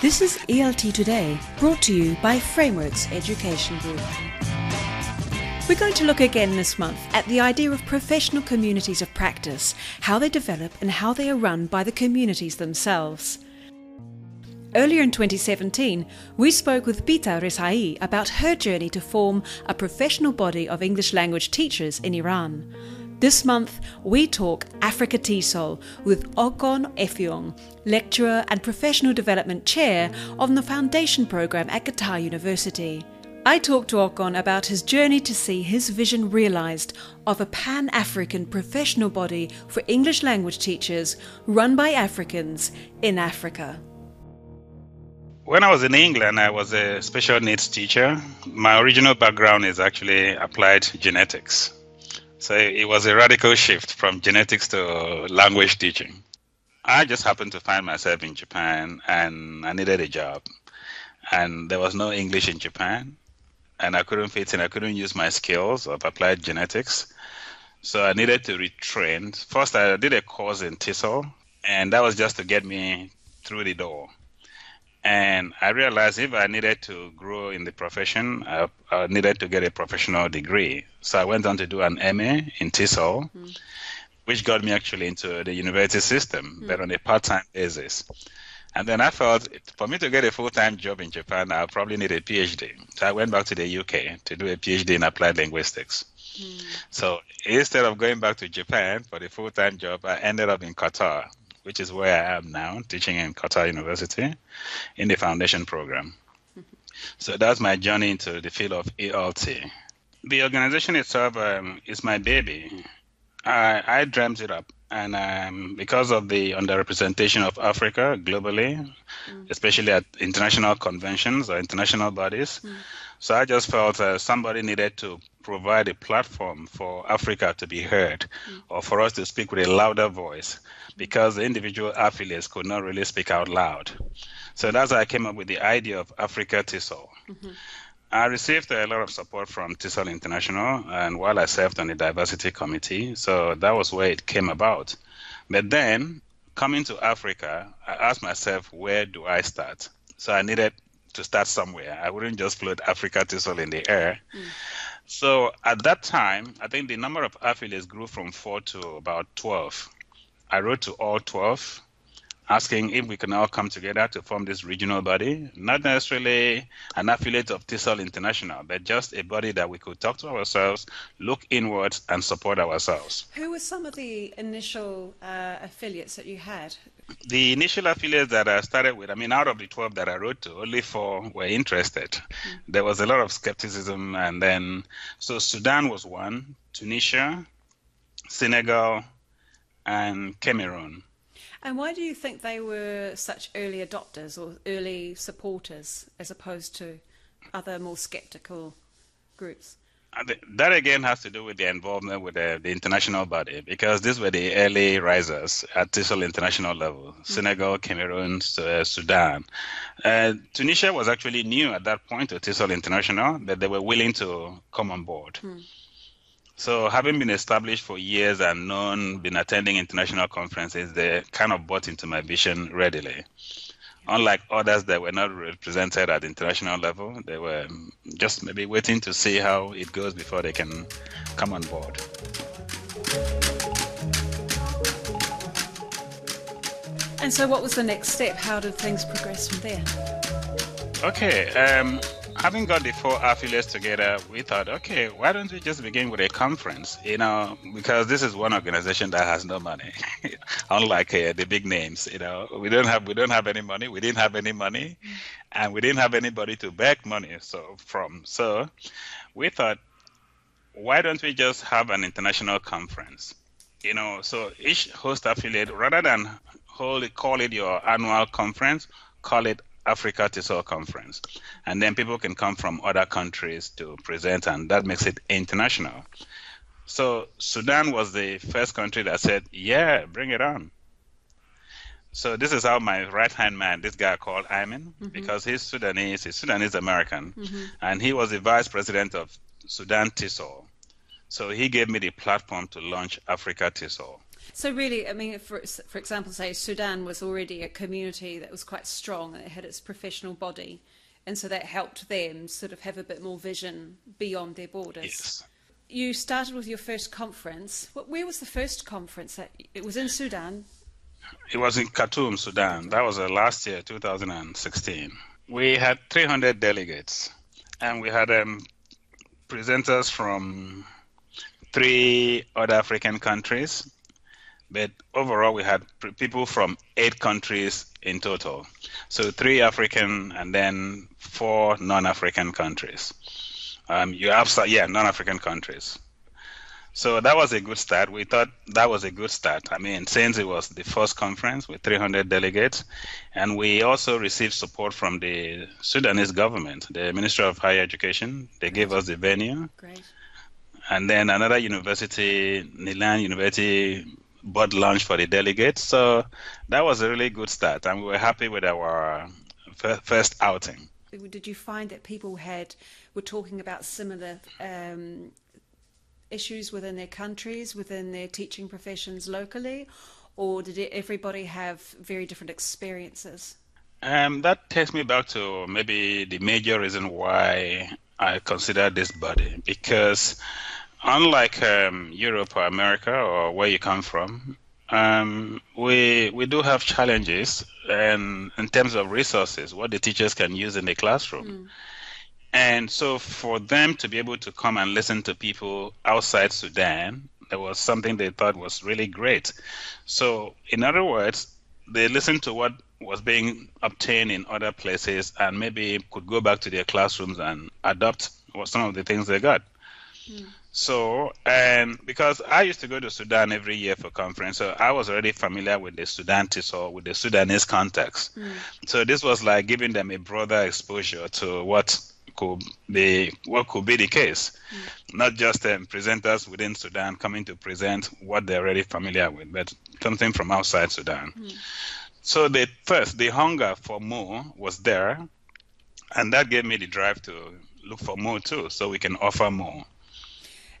This is ELT Today, brought to you by Frameworks Education Group. We're going to look again this month at the idea of professional communities of practice, how they develop and how they are run by the communities themselves. Earlier in 2017, we spoke with Bita Rezai about her journey to form a professional body of English language teachers in Iran. This month, we talk Africa TESOL with Okon Effiong, lecturer and professional development chair of the foundation program at Qatar University. I talked to Okon about his journey to see his vision realized of a pan African professional body for English language teachers run by Africans in Africa. When I was in England, I was a special needs teacher. My original background is actually applied genetics. So it was a radical shift from genetics to language teaching. I just happened to find myself in Japan and I needed a job. And there was no English in Japan. And I couldn't fit in, I couldn't use my skills of applied genetics. So I needed to retrain. First, I did a course in TESOL, and that was just to get me through the door. And I realized if I needed to grow in the profession, I, I needed to get a professional degree. So I went on to do an MA in TESOL, mm. which got me actually into the university system, mm. but on a part time basis. And then I felt for me to get a full time job in Japan, I'll probably need a PhD. So I went back to the UK to do a PhD in applied linguistics. Mm. So instead of going back to Japan for the full time job, I ended up in Qatar which is where I am now, teaching in Qatar University in the foundation program. So that's my journey into the field of ELT. The organization itself um, is my baby. I, I dreamt it up. And um, because of the underrepresentation of Africa globally, mm. especially at international conventions or international bodies, mm. so I just felt uh, somebody needed to provide a platform for Africa to be heard mm. or for us to speak with a louder voice because the individual affiliates could not really speak out loud. So that's how I came up with the idea of Africa TESOL. Mm-hmm. I received a lot of support from TESOL International, and while I served on the diversity committee, so that was where it came about. But then, coming to Africa, I asked myself, where do I start? So I needed to start somewhere. I wouldn't just float Africa TESOL in the air. Mm. So at that time, I think the number of affiliates grew from four to about 12. I wrote to all 12 asking if we can all come together to form this regional body, not necessarily an affiliate of TESOL International, but just a body that we could talk to ourselves, look inwards, and support ourselves. Who were some of the initial uh, affiliates that you had? The initial affiliates that I started with, I mean, out of the 12 that I wrote to, only four were interested. Mm. There was a lot of skepticism, and then, so Sudan was one, Tunisia, Senegal, and Cameroon. And why do you think they were such early adopters or early supporters as opposed to other more skeptical groups? That again has to do with the involvement with the, the international body because these were the early risers at TESOL international level mm-hmm. Senegal, Cameroon, uh, Sudan. Uh, Tunisia was actually new at that point to TESOL international, but they were willing to come on board. Mm. So, having been established for years and known, been attending international conferences, they kind of bought into my vision readily. Unlike others that were not represented at international level, they were just maybe waiting to see how it goes before they can come on board. And so, what was the next step? How did things progress from there? Okay. Um, having got the four affiliates together, we thought, okay, why don't we just begin with a conference? You know, because this is one organization that has no money, unlike uh, the big names. You know, we don't have we don't have any money. We didn't have any money, and we didn't have anybody to beg money so from. So, we thought, why don't we just have an international conference? You know, so each host affiliate, rather than hold it, call it your annual conference, call it Africa TESOL conference. And then people can come from other countries to present, and that makes it international. So Sudan was the first country that said, yeah, bring it on. So this is how my right hand man, this guy called Ayman, mm-hmm. because he's Sudanese, he's Sudanese American, mm-hmm. and he was the vice president of Sudan TESOL. So he gave me the platform to launch Africa TESOL. So really, I mean, for for example, say Sudan was already a community that was quite strong and it had its professional body, and so that helped them sort of have a bit more vision beyond their borders. Yes. You started with your first conference. Where was the first conference? It was in Sudan. It was in Khartoum, Sudan. That was uh, last year, 2016. We had 300 delegates, and we had um, presenters from three other African countries. But overall, we had people from eight countries in total. So three African and then four non-African countries. Um, you have, yeah, non-African countries. So that was a good start. We thought that was a good start. I mean, since it was the first conference with 300 delegates, and we also received support from the Sudanese government, the Ministry of Higher Education. They gave us the venue. Great. And then another university, Neelain University, bought lunch for the delegates. So that was a really good start, and we were happy with our first outing. Did you find that people had were talking about similar um, issues within their countries, within their teaching professions locally, or did everybody have very different experiences? Um, that takes me back to maybe the major reason why I consider this body because unlike um, Europe or America or where you come from, um, we we do have challenges and in terms of resources, what the teachers can use in the classroom. Mm. And so for them to be able to come and listen to people outside Sudan, that was something they thought was really great. So in other words, they listened to what was being obtained in other places and maybe could go back to their classrooms and adopt some of the things they got. Mm. So, and because I used to go to Sudan every year for conference, so I was already familiar with the Sudanese or with the Sudanese context. Mm. So this was like giving them a broader exposure to what could be what could be the case, mm. not just um, presenters within Sudan coming to present what they're already familiar with, but something from outside Sudan. Mm. So the first, the hunger for more was there, and that gave me the drive to look for more too, so we can offer more.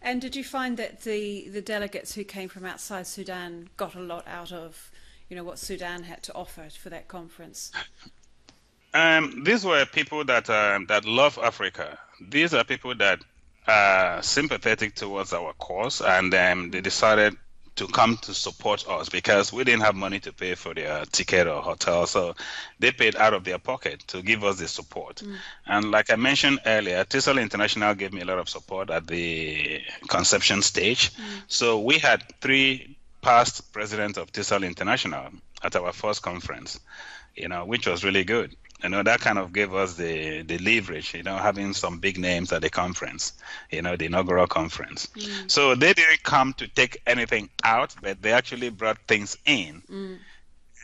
And did you find that the, the delegates who came from outside Sudan got a lot out of, you know, what Sudan had to offer for that conference? Um, these were people that um, that love Africa. These are people that are sympathetic towards our cause, and um, they decided to come to support us because we didn't have money to pay for their ticket or hotel. So they paid out of their pocket to give us the support. Mm. And like I mentioned earlier, TESOL International gave me a lot of support at the conception stage. Mm. So we had three past presidents of TESOL International at our first conference, you know, which was really good you know that kind of gave us the the leverage you know having some big names at the conference you know the inaugural conference mm. so they didn't come to take anything out but they actually brought things in mm.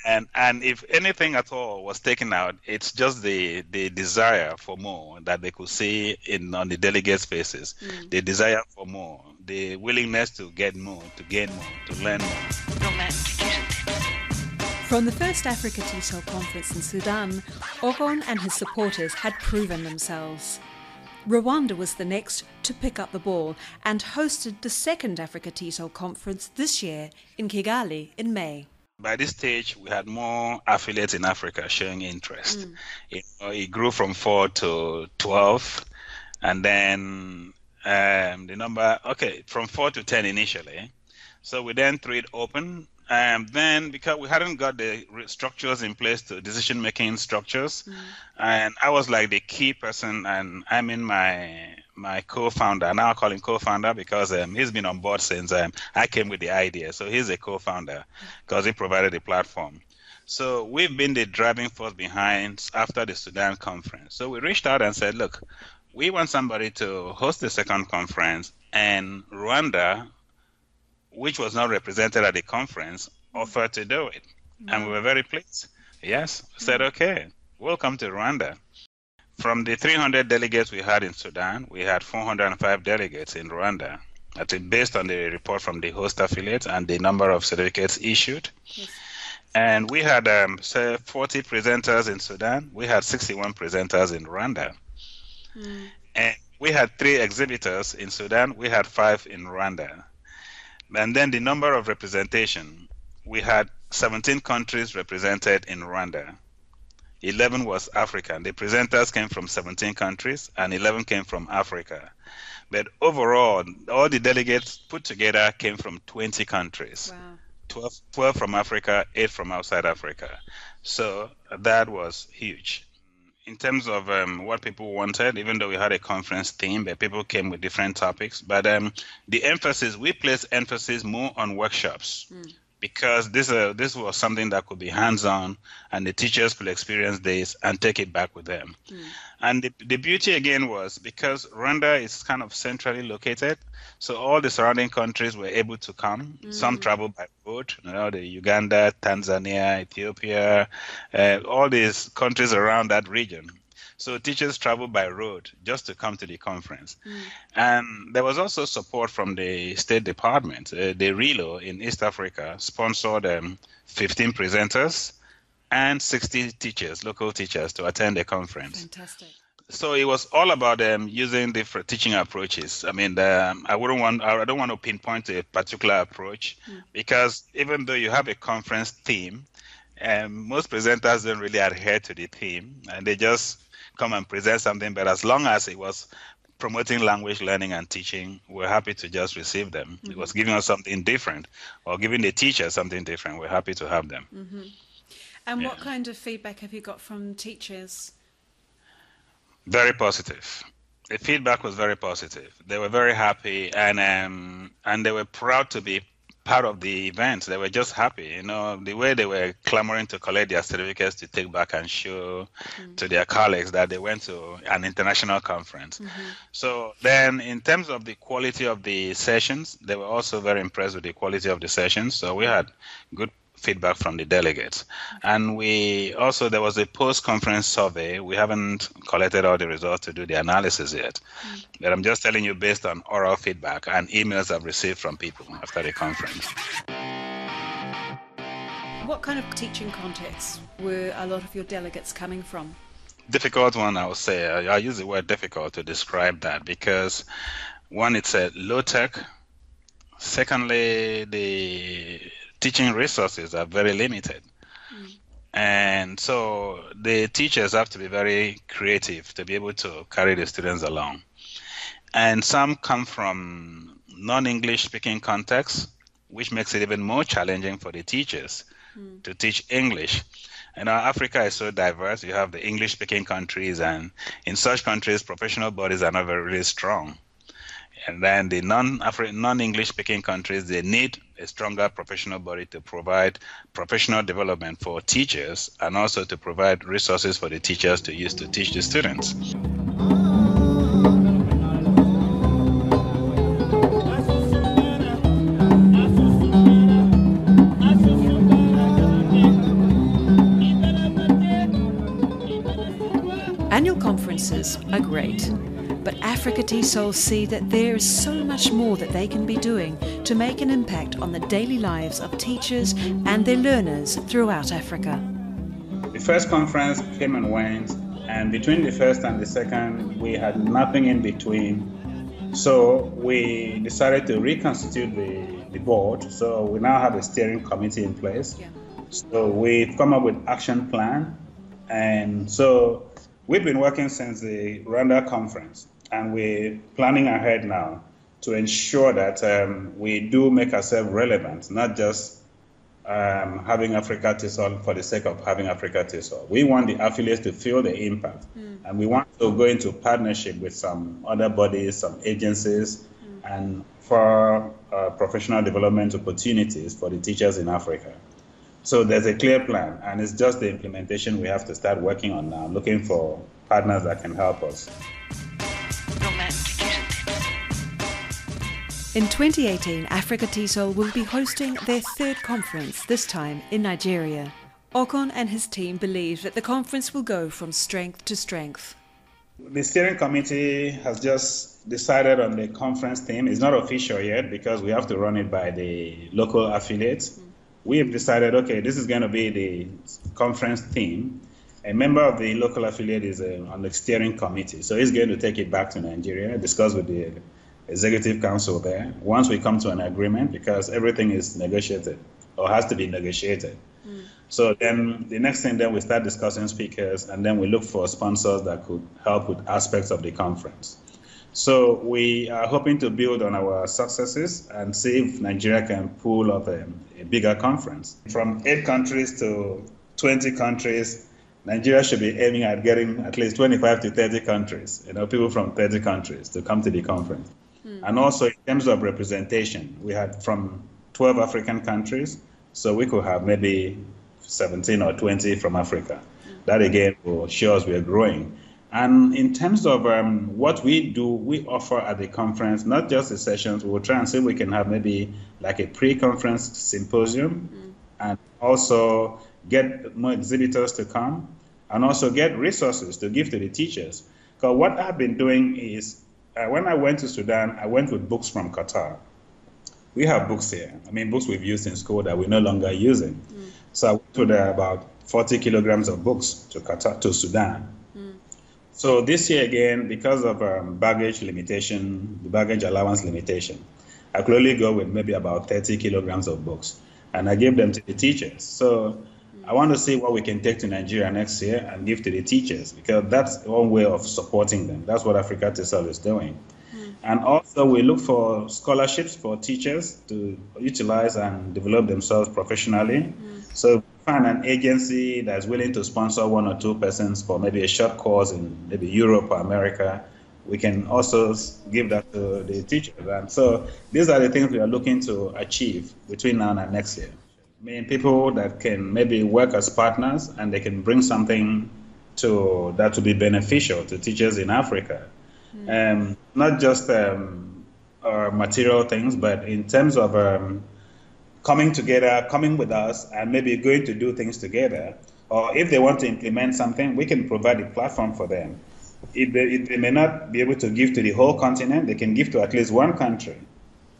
and and if anything at all was taken out it's just the the desire for more that they could see in on the delegates faces mm. the desire for more the willingness to get more to gain more to learn more from the first Africa TESOL conference in Sudan, Okon and his supporters had proven themselves. Rwanda was the next to pick up the ball and hosted the second Africa TESOL conference this year in Kigali in May. By this stage, we had more affiliates in Africa showing interest. Mm. It, it, grew from four to 12, and then um, the number, okay, from four to 10 initially. So we then threw it open and then because we hadn't got the structures in place to decision making structures mm. and i was like the key person and i mean my my co-founder now i call him co-founder because um, he's been on board since um, i came with the idea. So he's a co-founder because he provided the platform. So we've been the driving force behind after the sudan conference. So we reached out and said look we want somebody to host the second conference and rwanda which was not represented at the conference, offered to do it. And we were very pleased. Yes, we said, okay, welcome to Rwanda. From the 300 delegates we had in Sudan, we had 405 delegates in Rwanda. That's based on the report from the host affiliate and the number of certificates issued. Yes. And we had um, say 40 presenters in Sudan. We had 61 presenters in Rwanda. Mm. And we had three exhibitors in Sudan. We had five in Rwanda. And then the number of representation, we had 17 countries represented in Rwanda. 11 was African. The presenters came from 17 countries and 11 came from Africa. But overall, all the delegates put together came from 20 countries. Wow. 12, 12 from Africa, 8 from outside Africa. So that was huge. In terms of um, what people wanted, even though we had a conference theme, but people came with different topics. But um, the emphasis, we placed emphasis more on workshops. Mm because this uh, this was something that could be hands-on and the teachers could experience this and take it back with them mm. and the, the beauty again was because rwanda is kind of centrally located so all the surrounding countries were able to come mm. some traveled by boat you know the uganda tanzania ethiopia uh, all these countries around that region so teachers travel by road just to come to the conference. Mm. And there was also support from the State Department. Uh, the RELO in East Africa sponsored um, 15 presenters and 60 teachers, local teachers, to attend the conference. Fantastic. So it was all about um, using different teaching approaches. I mean, um, I wouldn't want, I don't want to pinpoint a particular approach mm. because even though you have a conference theme, um, most presenters don't really adhere to the theme, and they just come and present something, but as long as it was promoting language learning and teaching, we're happy to just receive them. Mm-hmm. It was giving us something different or giving the teacher something different. We're happy to have them. Mm-hmm. And yeah. what kind of feedback have you got from teachers? Very positive. The feedback was very positive. They were very happy and um, and they were proud to be part of the event. They were just happy, you know, the way they were clamoring to collect their certificates to take back and show mm-hmm. to their colleagues that they went to an international conference. Mm-hmm. So then, in terms of the quality of the sessions, they were also very impressed with the quality of the sessions. So we had good feedback from the delegates. And we also, there was a post conference survey. We haven't collected all the results to do the analysis yet. Mm. But I'm just telling you based on oral feedback and emails I've received from people after the conference. What kind of teaching contexts were a lot of your delegates coming from? Difficult one, I would say. I, I use the word difficult to describe that because one, it's a low tech. Secondly, the teaching resources are very limited. Mm. And so the teachers have to be very creative to be able to carry the students along. And some come from non English speaking contexts, which makes it even more challenging for the teachers mm. to teach English. And our Africa is so diverse. You have the English speaking countries, and in such countries, professional bodies are not very really strong. And then the non non English speaking countries, they need a stronger professional body to provide professional development for teachers and also to provide resources for the teachers to use to teach the students. Annual conferences are great but Africa TESOL see that there is so much more that they can be doing to make an impact on the daily lives of teachers and their learners throughout Africa. The first conference came and went, and between the first and the second, we had nothing in between. So we decided to reconstitute the, the board. So we now have a steering committee in place. Yeah. So we've come up with an action plan, and so we've been working since the Rwanda conference and we're planning ahead now to ensure that um, we do make ourselves relevant, not just um, having Africa TESOL for the sake of having Africa TESOL. We want the affiliates to feel the impact, mm. and we want to go into partnership with some other bodies, some agencies, mm. and for uh, professional development opportunities for the teachers in Africa. So there's a clear plan, and it's just the implementation we have to start working on now, looking for partners that can help us. In 2018, Africa TESOL will be hosting their third conference, this time in Nigeria. Okon and his team believe that the conference will go from strength to strength. The steering committee has just decided on the conference theme. It's not official yet because we have to run it by the local affiliates. Mm-hmm. We have decided, okay, this is going to be the conference theme. A member of the local affiliate is uh, on the steering committee, so he's going to take it back to Nigeria, discuss with the executive council there. Once we come to an agreement, because everything is negotiated or has to be negotiated. Mm. So then the next thing, then we start discussing speakers, and then we look for sponsors that could help with aspects of the conference. So we are hoping to build on our successes and see if Nigeria can pull off a, a bigger conference. From eight countries to 20 countries, Nigeria should be aiming at getting at least 25 to 30 countries, you know, people from 30 countries to come to the conference. Mm. And also in terms of representation, we had from 12 African countries, so we could have maybe 17 or 20 from Africa. Mm. That again will show us we are growing. And in terms of um, what we do, we offer at the conference, not just the sessions, we will try and see if we can have maybe like a pre conference symposium mm-hmm. and also get more exhibitors to come and also get resources to give to the teachers. Because what I've been doing is uh, when I went to Sudan, I went with books from Qatar. We have books here. I mean, books we've used in school that we're no longer using. Mm. So I went with uh, about 40 kilograms of books to Qatar, to Sudan so this year again, because of um, baggage limitation, the baggage allowance limitation, I could only go with maybe about 30 kilograms of books, and I gave them to the teachers. So I want to see what we can take to Nigeria next year and give to the teachers because that's one way of supporting them. That's what Africa TESOL is doing. Mm. And also, we look for scholarships for teachers to utilize and develop themselves professionally. Mm. So find an agency that's willing to sponsor one or two persons for maybe a short course in maybe Europe or America, we can also give that to the teachers. And so these are the things we are looking to achieve between now and next year. I mean, people that can maybe work as partners and they can bring something to that to be beneficial to teachers in Africa. Mm-hmm. Um, not just um, uh, material things, but in terms of um, coming together, coming with us, and maybe going to do things together. Or if they want to implement something, we can provide a platform for them. If they, if they may not be able to give to the whole continent, they can give to at least one country.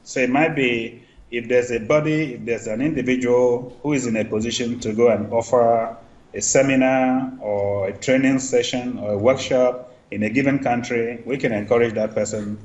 So it might be if there's a body, if there's an individual who is in a position to go and offer a seminar or a training session or a workshop in a given country, we can encourage that person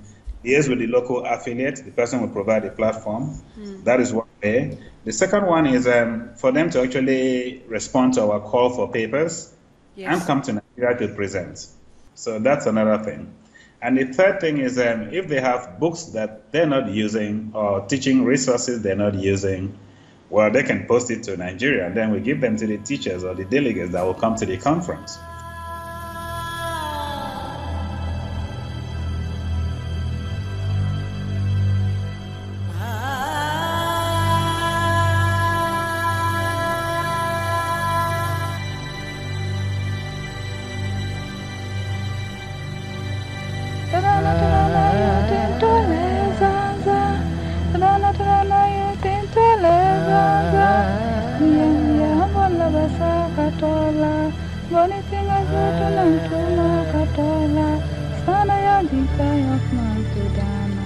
liaise with the local affiliate. The person will provide a platform. Mm. That is one way. The second one is um, for them to actually respond to our call for papers yes. and come to Nigeria to present. So that's another thing. And the third thing is um, if they have books that they're not using or teaching resources they're not using, well, they can post it to Nigeria and then we give them to the teachers or the delegates that will come to the conference. Sana ya bitaya fman tudana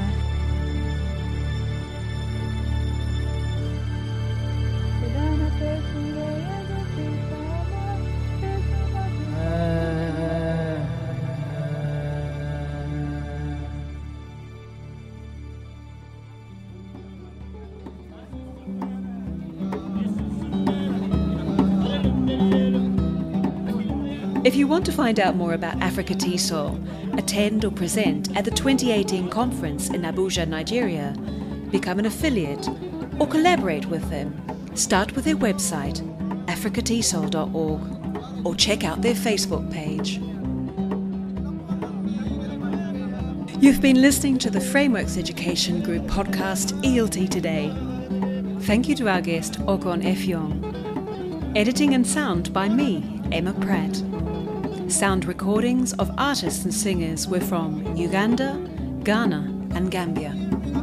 If you want to find out more about Africa TESOL, attend or present at the 2018 conference in Abuja, Nigeria, become an affiliate, or collaborate with them, start with their website, africatesol.org, or check out their Facebook page. You've been listening to the Frameworks Education Group podcast ELT Today. Thank you to our guest, Okon Effiong. Editing and sound by me, Emma Pratt. Sound recordings of artists and singers were from Uganda, Ghana, and Gambia.